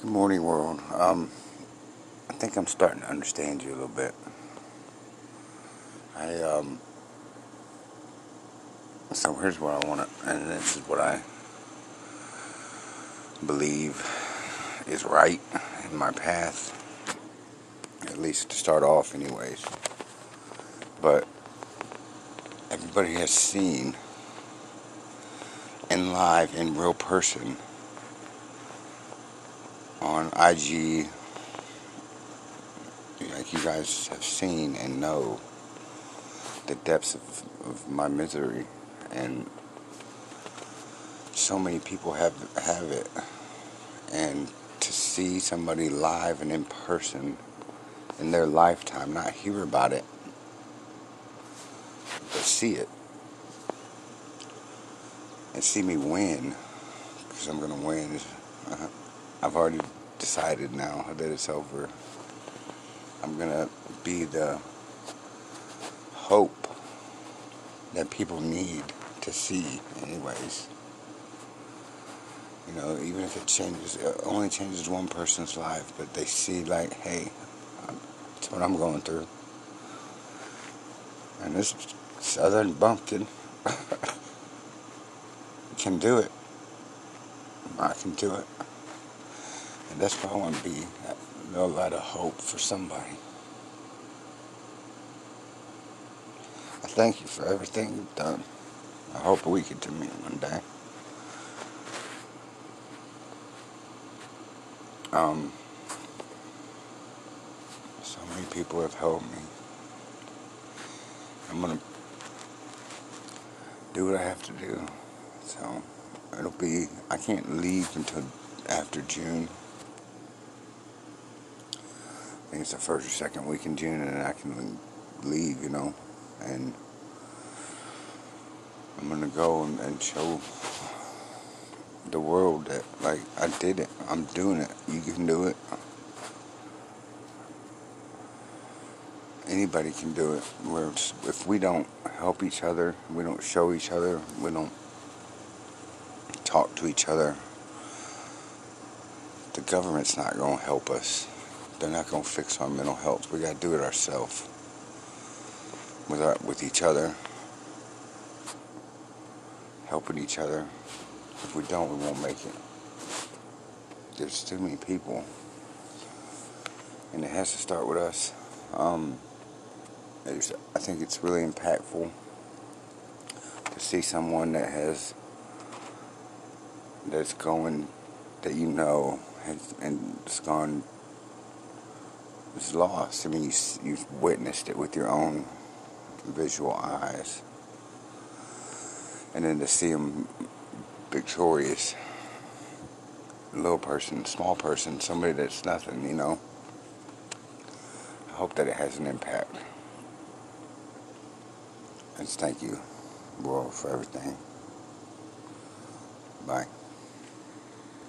Good morning, world. Um, I think I'm starting to understand you a little bit. I um, so here's what I want to, and this is what I believe is right in my path, at least to start off, anyways. But everybody has seen in live, in real person, on IG, like you guys have seen and know the depths of, of my misery, and so many people have have it, and to see somebody live and in person in their lifetime, not hear about it, but see it and see me win, because I'm gonna win. Uh, I've already decided now that it's over. I'm gonna be the hope that people need to see, anyways. You know, even if it changes, it only changes one person's life, but they see, like, hey, that's what I'm going through. And this Southern Bumpkin can do it. I can do it. And that's why I want to be a lot of hope for somebody. I thank you for everything you've done. I hope we get to meet one day. Um, so many people have helped me. I'm gonna do what I have to do. So it'll be. I can't leave until after June. Think it's the first or second week in June, and I can leave. You know, and I'm gonna go and, and show the world that like I did it. I'm doing it. You can do it. Anybody can do it. Where if we don't help each other, we don't show each other, we don't talk to each other, the government's not to help us. They're not going to fix our mental health. We got to do it ourselves with our, with each other, helping each other. If we don't, we won't make it. There's too many people, and it has to start with us. Um, I think it's really impactful to see someone that has that's going that you know has and it's gone is lost. I mean, you, you've witnessed it with your own visual eyes, and then to see them victorious, little person, small person, somebody that's nothing, you know. I hope that it has an impact. And thank you, world, for everything. Bye.